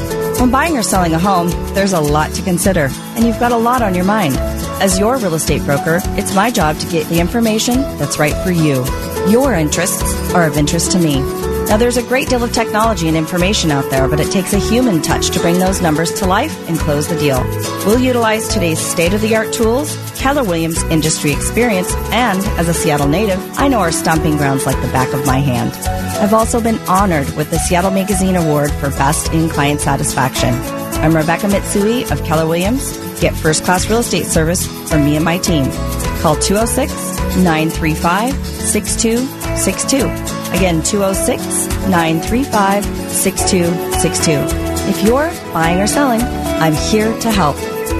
When buying or selling a home, there's a lot to consider, and you've got a lot on your mind. As your real estate broker, it's my job to get the information that's right for you. Your interests are of interest to me. Now, there's a great deal of technology and information out there, but it takes a human touch to bring those numbers to life and close the deal. We'll utilize today's state of the art tools, Keller Williams industry experience, and as a Seattle native, I know our stomping grounds like the back of my hand. I've also been honored with the Seattle Magazine Award for Best in Client Satisfaction. I'm Rebecca Mitsui of Keller Williams. Get first class real estate service from me and my team. Call 206 935 6262. Again, 206 935 6262. If you're buying or selling, I'm here to help.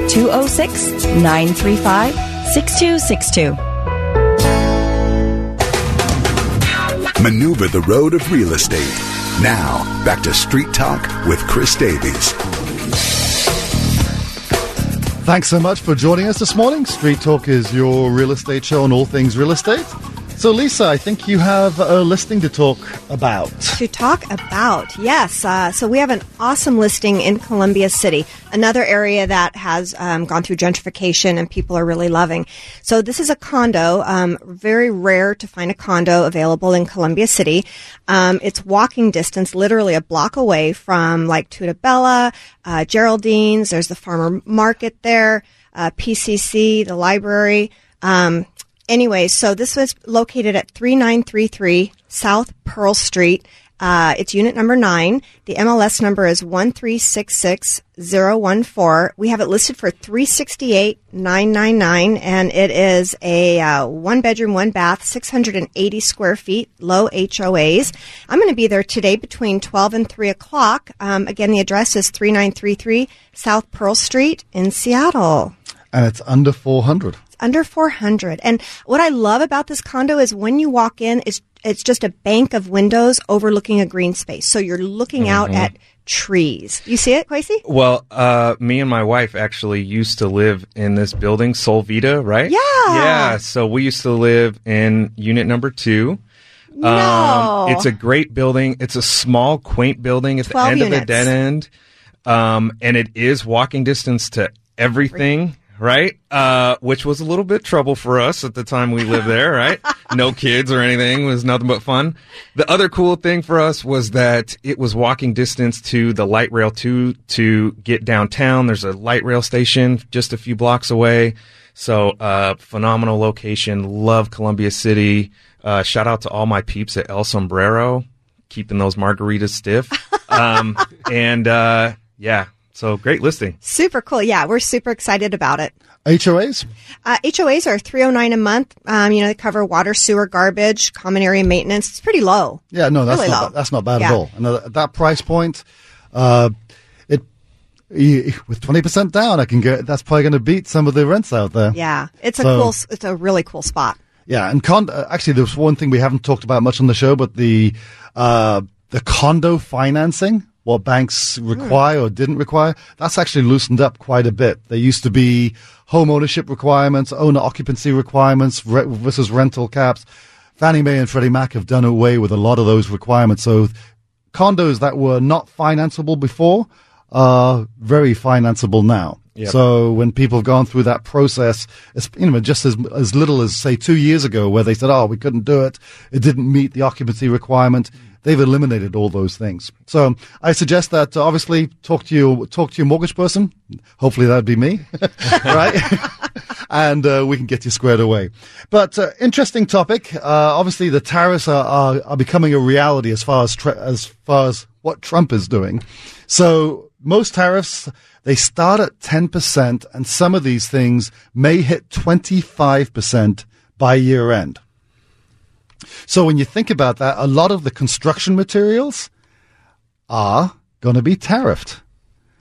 206 935 6262. Maneuver the road of real estate. Now, back to Street Talk with Chris Davies. Thanks so much for joining us this morning. Street Talk is your real estate show on all things real estate. So, Lisa, I think you have a listing to talk about. To talk about, yes. Uh, so, we have an awesome listing in Columbia City, another area that has um, gone through gentrification and people are really loving. So, this is a condo, um, very rare to find a condo available in Columbia City. Um, it's walking distance, literally a block away from like Tutta Bella, uh, Geraldine's, there's the farmer market there, uh, PCC, the library. Um, anyway, so this was located at 3933 South Pearl Street. Uh, it's unit number nine. The MLS number is 1366014. We have it listed for 368999 and it is a uh, one bedroom, one bath, 680 square feet, low HOAs. I'm going to be there today between 12 and 3 o'clock. Um, again, the address is 3933 South Pearl Street in Seattle And it's under 400. Under 400 and what i love about this condo is when you walk in it's it's just a bank of windows overlooking a green space so you're looking out Mm-hmm. at trees you see it Quasey? Well, uh, me and my wife actually used to live in this building, Solvita, right? Yeah. Yeah. So we used to live in unit number two. no Um, it's a great building. It's a small, quaint building at the 12 end of the dead end. Um, and it is walking distance to everything right? Uh, which was a little bit trouble for us at the time we lived there, right? (laughs) no kids or anything it was nothing but fun. The other cool thing for us was that it was walking distance to the light rail two to get downtown. There's a light rail station just a few blocks away. So, uh, phenomenal location. Love Columbia City. Uh, shout out to all my peeps at El Sombrero, keeping those margaritas stiff. (laughs) Um, and, uh, yeah, so great listing. Super cool. Yeah, we're super excited about it. HOAs? Uh, HOAs are 309 a month. Um, you know, they cover water, sewer, garbage, common area maintenance. It's pretty low. Yeah, no, that's Really not low. ba- that's not bad Yeah. at all. And at that price point, uh, it with twenty percent down, I can get. That's probably going to beat some of the rents out there. Yeah, it's a cool. It's a really cool spot. Yeah, and con- uh, actually, there's one thing we haven't talked about much on the show, but the uh, the condo financing, what banks hmm. require or didn't require, that's actually loosened up quite a bit. There used to be home ownership requirements, owner occupancy requirements re- versus rental caps. Fannie Mae and Freddie Mac have done away with a lot of those requirements. So condos that were not financeable before are very financeable now. Yep. So when people have gone through that process, it's, you know, just as as little as say two years ago, where they said, "Oh, we couldn't do it; it didn't meet the occupancy requirement," they've eliminated all those things. So I suggest that uh, obviously talk to your talk to your mortgage person. Hopefully that'd be me, (laughs) (laughs) right? and uh, we can get you squared away. But uh, interesting topic. Uh, obviously, the tariffs are, are, are becoming a reality as far as tra- as far as what Trump is doing. So most tariffs they start at ten percent, and some of these things may hit twenty five percent by year end. So when you think about that, a lot of the construction materials are going to be tariffed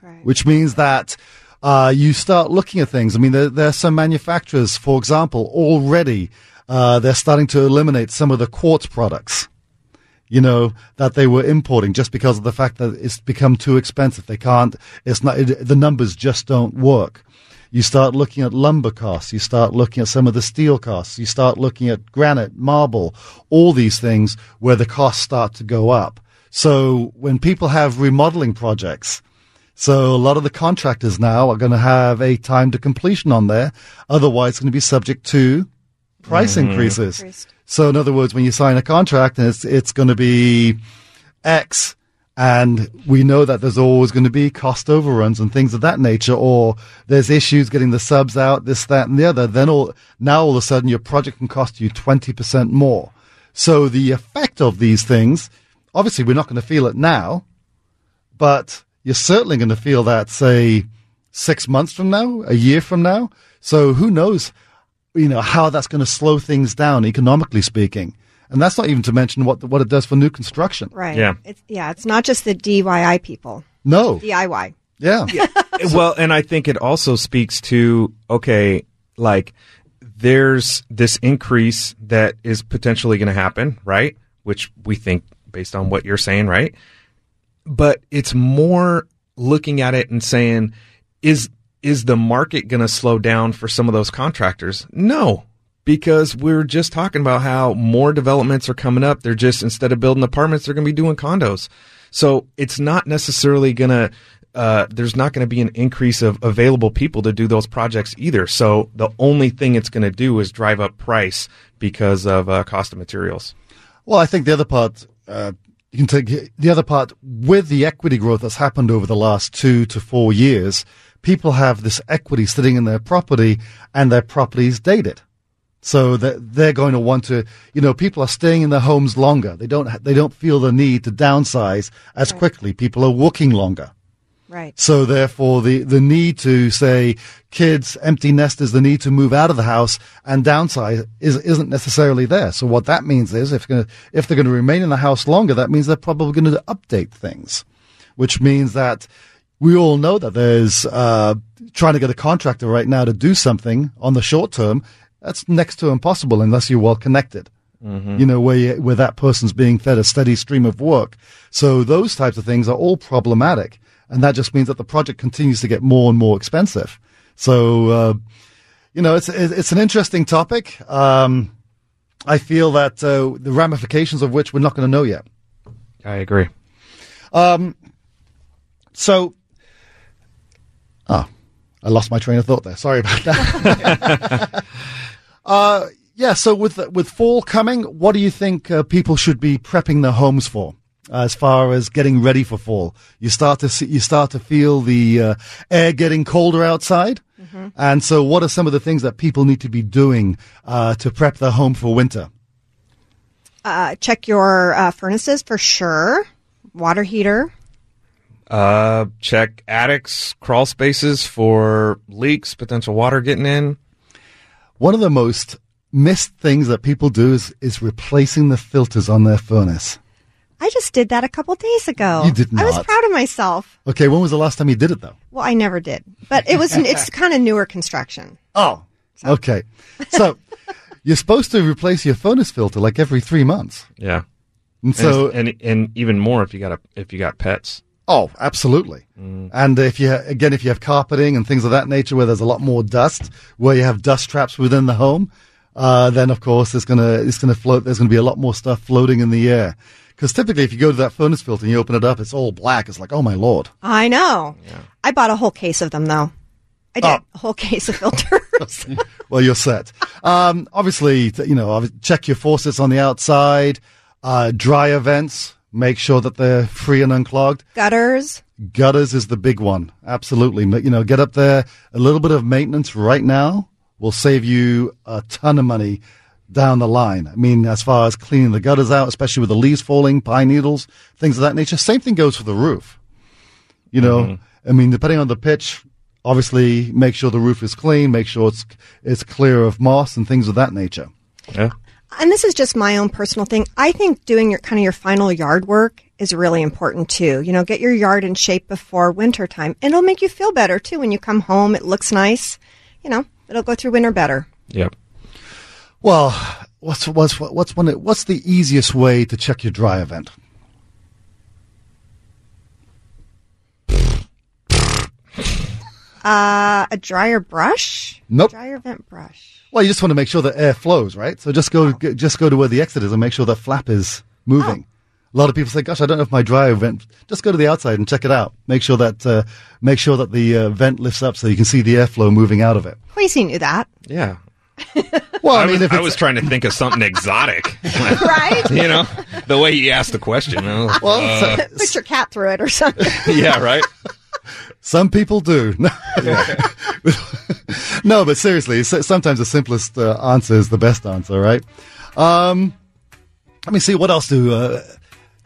Right. which means that uh, you start looking at things. I mean, there, there are some manufacturers, for example, already uh, they're starting to eliminate some of the quartz products. You know that they were importing just because of the fact that it's become too expensive. They can't. It's not. It, the numbers just don't work. You start looking at lumber costs. You start looking at some of the steel costs. You start looking at granite, marble, all these things where the costs start to go up. So when people have remodeling projects, so a lot of the contractors now are going to have a time to completion on there. Otherwise, it's going to be subject to price mm-hmm. increases. Increased. So in other words, when you sign a contract and it's, it's going to be X and we know that there's always going to be cost overruns and things of that nature, or there's issues getting the subs out, this, that, and the other, then all, now all of a sudden your project can cost you 20% more. So the effect of these things, obviously we're not going to feel it now, but you're certainly going to feel that, say, six months from now, a year from now. So who knows, you know, how that's going to slow things down economically speaking. And that's not even to mention what what it does for new construction. Right. Yeah. It's, yeah. It's not just the DIY people. No. DIY. Yeah. (laughs) (laughs) well, and I think it also speaks to okay, like there's this increase that is potentially going to happen, right? Which we think based on what you're saying, right? But it's more looking at it and saying, is is the market going to slow down for some of those contractors? No, because we are just talking about how more developments are coming up. They're just instead of building apartments, they're going to be doing condos. So it's not necessarily going to. Uh, there's not going to be an increase of available people to do those projects either. So the only thing it's going to do is drive up price because of uh, cost of materials. Well, I think the other part, uh, you can take the other part with the equity growth that's happened over the last two to four years. People have this equity sitting in their property and their property is dated. So that they're going to want to, you know, people are staying in their homes longer. They don't, they don't feel the need to downsize as quickly. People are working longer. Right. So therefore, the, the need to say kids, empty nesters, the need to move out of the house and downsize is, isn't necessarily there. So what that means is if, gonna, if they're going to remain in the house longer, that means they're probably going to update things, which means that we all know that there's, uh, trying to get a contractor right now to do something on the short term. That's next to impossible unless you're well connected. You know, where, you, where that person's being fed a steady stream of work. So those types of things are all problematic. And that just means that the project continues to get more and more expensive. So, uh, you know, it's, it's an interesting topic. Um, I feel that, uh, the ramifications of which we're not going to know yet. I agree. So, ah, I lost my train of thought there. Sorry about that. (laughs) uh, yeah. So with with fall coming, what do you think uh, people should be prepping their homes for? As far as getting ready for fall, you start to see, you start to feel the uh, air getting colder outside, and so what are some of the things that people need to be doing uh, to prep their home for winter? Uh, check your uh, furnaces for sure. Water heater. Uh, check attics, crawl spaces for leaks, potential water getting in. One of the most missed things that people do is, is replacing the filters on their furnace. I just did that a couple days ago. You did not. I was proud of myself. Okay, when was the last time you did it though? Well, I never did, but it was. it's (laughs) kind of newer construction. Oh, okay. So (laughs) you're supposed to replace your furnace filter like every three months, Yeah. and And, so and and even more if you got a if you got pets. Oh, absolutely. And if you again, if you have carpeting and things of that nature where there's a lot more dust, where you have dust traps within the home, uh, then of course it's gonna it's gonna float. There's gonna be a lot more stuff floating in the air. Because typically, if you go to that furnace filter and you open it up, it's all black. It's like, oh my lord. I know. I bought a whole case of them though. I did Oh. a whole case of filters. (laughs) well, you're set. Um, obviously, you know, check your faucets on the outside, uh, dryer vents, make sure that they're free and unclogged. Gutters. Gutters is the big one. Absolutely. Ma- You know, get up there. A little bit of maintenance right now will save you a ton of money down the line. I mean, as far as cleaning the gutters out, especially with the leaves falling, pine needles, things of that nature. Same thing goes for the roof. You know, mm-hmm. I mean, depending on the pitch, obviously make sure the roof is clean, make sure it's it's clear of moss and things of that nature. Yeah. And this is just my own personal thing. I think doing your kind of your final yard work is really important too. You know, get your yard in shape before winter time, it'll make you feel better too when you come home. It looks nice. You know, it'll go through winter better. Yep. Well, what's what's what's one what's the easiest way to check your dryer vent? Uh, a dryer brush. Nope. Dryer vent brush. Well, you just want to make sure that air flows, right? So just go g- just go to where the exit is and make sure the flap is moving. A lot of people say, "Gosh, I don't know if my dryer vent." Just go to the outside and check it out. Make sure that uh, make sure that the uh, vent lifts up so you can see the airflow moving out of it. Quasey knew that, Yeah. (laughs) Well, I, I, mean, was, if I it's, was trying to think of something exotic. (laughs) (laughs) right? you know, the way you asked the question. I was, well, uh, so- Put your cat through it or something. yeah, right. Some people do. (laughs) no, but seriously, sometimes the simplest uh, answer is the best answer, right? Um, let me see what else do. Uh,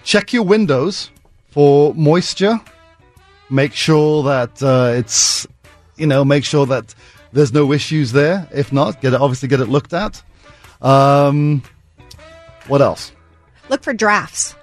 check your windows for moisture. Make sure that uh, it's, you know, make sure that there's no issues there. If not, get it, obviously get it looked at. Um, what else? Look for drafts.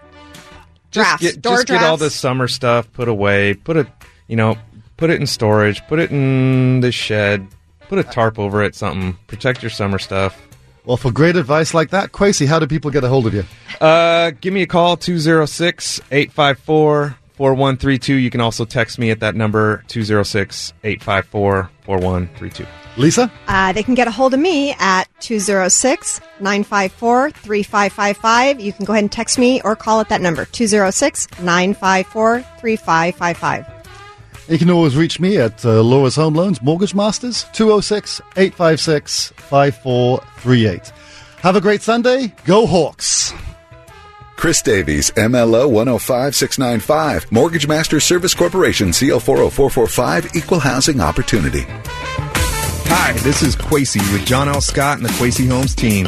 Just Drafts. get Door just get all drafts. this summer stuff put away. Put it, you know, put it in storage. Put it in the shed. Put a tarp over it. Something protect your summer stuff. Well, for great advice like that, Quasey, how do people get a hold of you? Uh, give me a call 206 854 4132. You can also text me at that number 206 854 4132. Lisa? Uh, they can get a hold of me at 206 954 3555. You can go ahead and text me or call at that number 206 954 3555. You can always reach me at uh, Laura's Home Loans Mortgage Masters, 206 856 5438. Have a great Sunday. Go Hawks. Chris Davies, MLO 105695, Mortgage Master Service Corporation, CO 40445, Equal Housing Opportunity. Hi, this is Quasey with John L. Scott and the Quasey Homes team.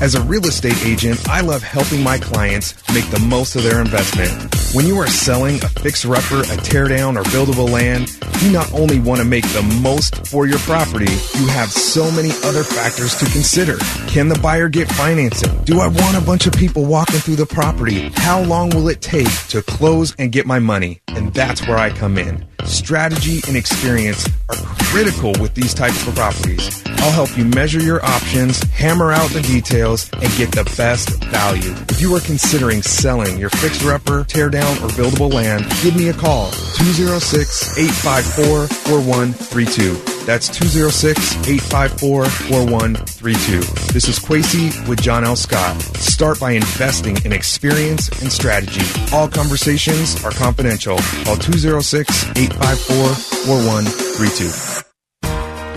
As a real estate agent, I love helping my clients make the most of their investment. When you are selling a fixer-upper, a teardown, or buildable land, you not only want to make the most for your property, you have so many other factors to consider. Can the buyer get financing? Do I want a bunch of people walking through the property? How long will it take to close and get my money? And that's where I come in. Strategy and experience are critical with these types of properties. I'll help you measure your options, hammer out the details, and get the best value. If you are considering selling your fixer-upper, teardown, or buildable land, give me a call. 206-854-4132. That's 206-854-4132. This is Quasey with John L. Scott. Start by investing in experience and strategy. All conversations are confidential. Call 206-854-4132.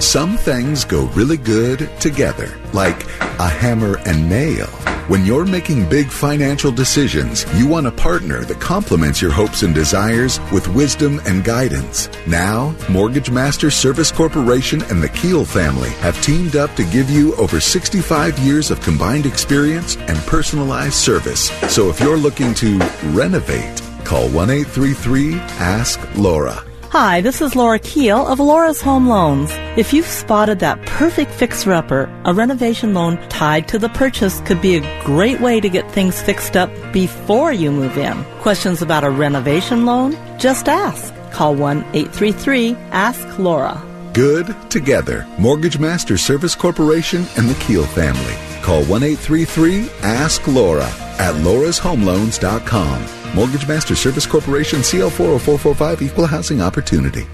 Some things go really good together, like a hammer and nail. When you're making big financial decisions, you want a partner that complements your hopes and desires with wisdom and guidance. Now, Mortgage Master Service Corporation and the Keel family have teamed up to give you over 65 years of combined experience and personalized service. So if you're looking to renovate, call 1 833 Ask Laura. Hi, this is Laura Keel of Laura's Home Loans. If you've spotted that perfect fixer-upper, a renovation loan tied to the purchase could be a great way to get things fixed up before you move in. Questions about a renovation loan? Just ask. Call 1-833-ASK-LAURA. Good together. Mortgage Master Service Corporation and the Keel family. Call 1 833 Ask Laura at laurashomeloans.com. Mortgage Master Service Corporation, CL 40445, Equal Housing Opportunity.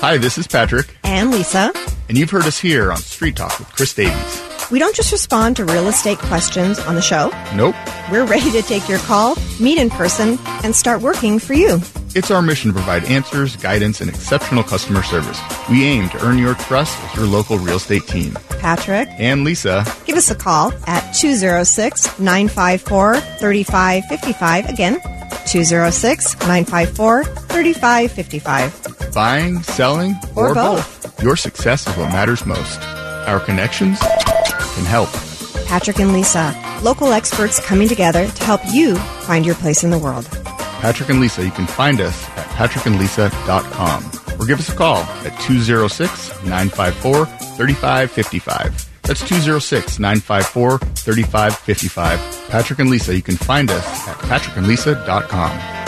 Hi, this is Patrick, And Lisa, and you've heard us here on Street Talk with Chris Davies. we don't just respond to real estate questions on the show. Nope. We're ready to take your call, meet in person, and start working for you. It's our mission to provide answers, guidance, and exceptional customer service. We aim to earn your trust as your local real estate team. Patrick, And Lisa, give us a call at 206 954 3555. Again, 206 954 3555. buying, selling, Or or, both. Your success is what matters most. Our connections can help. Patrick and Lisa, local experts coming together to help you find your place in the world. Patrick and Lisa, you can find us at patrickandlisa.com or give us a call at 206 954 3555. That's 206 954 3555. Patrick and Lisa, you can find us at patrickandlisa.com.